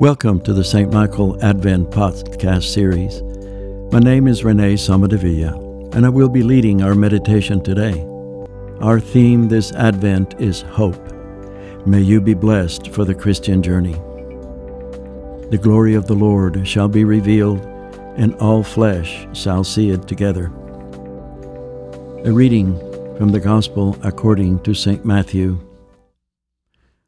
Welcome to the St. Michael Advent podcast series. My name is Rene Somadevilla, and I will be leading our meditation today. Our theme this Advent is hope. May you be blessed for the Christian journey. The glory of the Lord shall be revealed, and all flesh shall see it together. A reading from the Gospel according to St. Matthew.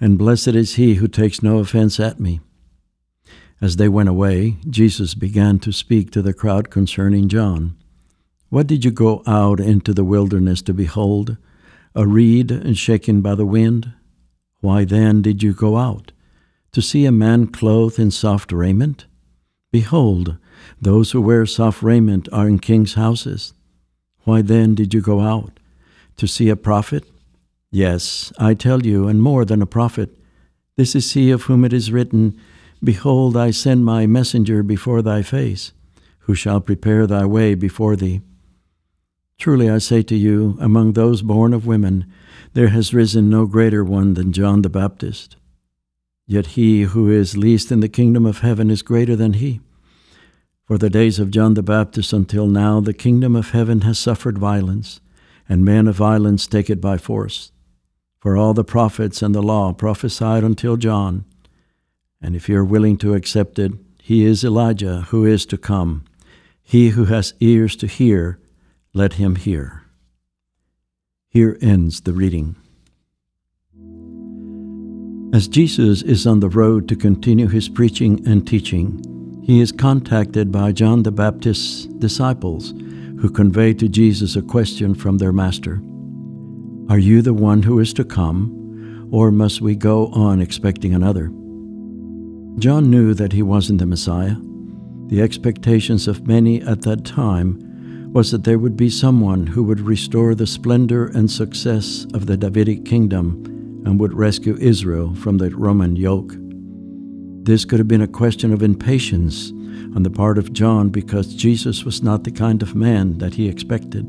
and blessed is he who takes no offense at me. As they went away, Jesus began to speak to the crowd concerning John. What did you go out into the wilderness to behold? A reed shaken by the wind? Why then did you go out? To see a man clothed in soft raiment? Behold, those who wear soft raiment are in kings' houses. Why then did you go out? To see a prophet? Yes, I tell you, and more than a prophet. This is he of whom it is written, Behold, I send my messenger before thy face, who shall prepare thy way before thee. Truly I say to you, among those born of women, there has risen no greater one than John the Baptist. Yet he who is least in the kingdom of heaven is greater than he. For the days of John the Baptist until now, the kingdom of heaven has suffered violence, and men of violence take it by force. For all the prophets and the law prophesied until John. And if you are willing to accept it, he is Elijah who is to come. He who has ears to hear, let him hear. Here ends the reading. As Jesus is on the road to continue his preaching and teaching, he is contacted by John the Baptist's disciples, who convey to Jesus a question from their master. Are you the one who is to come, or must we go on expecting another? John knew that he wasn't the Messiah. The expectations of many at that time was that there would be someone who would restore the splendor and success of the Davidic kingdom and would rescue Israel from the Roman yoke. This could have been a question of impatience on the part of John because Jesus was not the kind of man that he expected.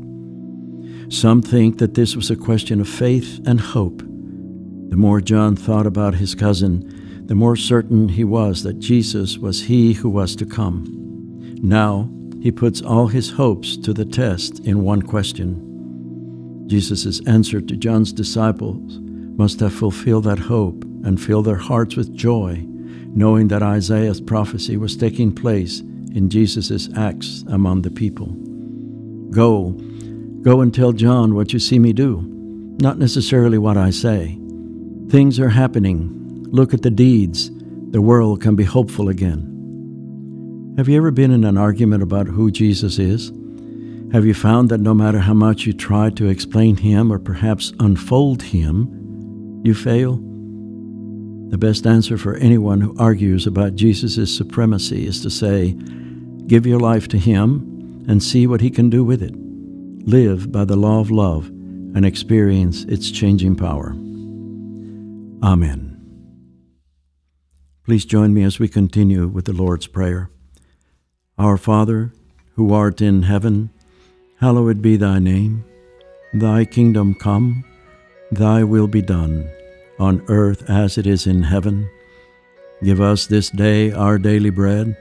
Some think that this was a question of faith and hope. The more John thought about his cousin, the more certain he was that Jesus was he who was to come. Now, he puts all his hopes to the test in one question. Jesus' answer to John's disciples must have fulfilled that hope and filled their hearts with joy, knowing that Isaiah's prophecy was taking place in Jesus' acts among the people. Go, Go and tell John what you see me do, not necessarily what I say. Things are happening. Look at the deeds. The world can be hopeful again. Have you ever been in an argument about who Jesus is? Have you found that no matter how much you try to explain him or perhaps unfold him, you fail? The best answer for anyone who argues about Jesus' supremacy is to say, Give your life to him and see what he can do with it live by the law of love, and experience its changing power. Amen. Please join me as we continue with the Lord's Prayer. Our Father, who art in heaven, hallowed be thy name. Thy kingdom come, thy will be done, on earth as it is in heaven. Give us this day our daily bread,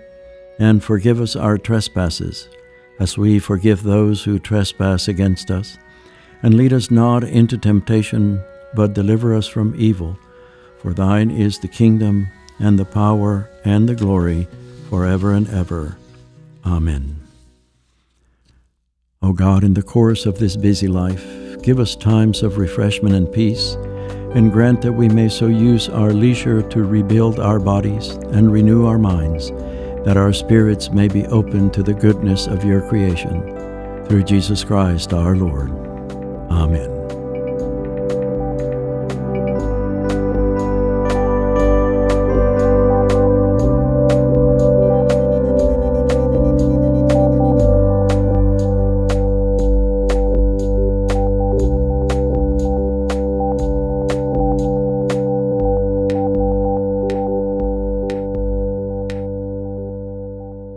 and forgive us our trespasses as we forgive those who trespass against us. And lead us not into temptation, but deliver us from evil. For thine is the kingdom, and the power, and the glory, forever and ever. Amen. O God, in the course of this busy life, give us times of refreshment and peace, and grant that we may so use our leisure to rebuild our bodies and renew our minds that our spirits may be open to the goodness of your creation. Through Jesus Christ our Lord. Amen.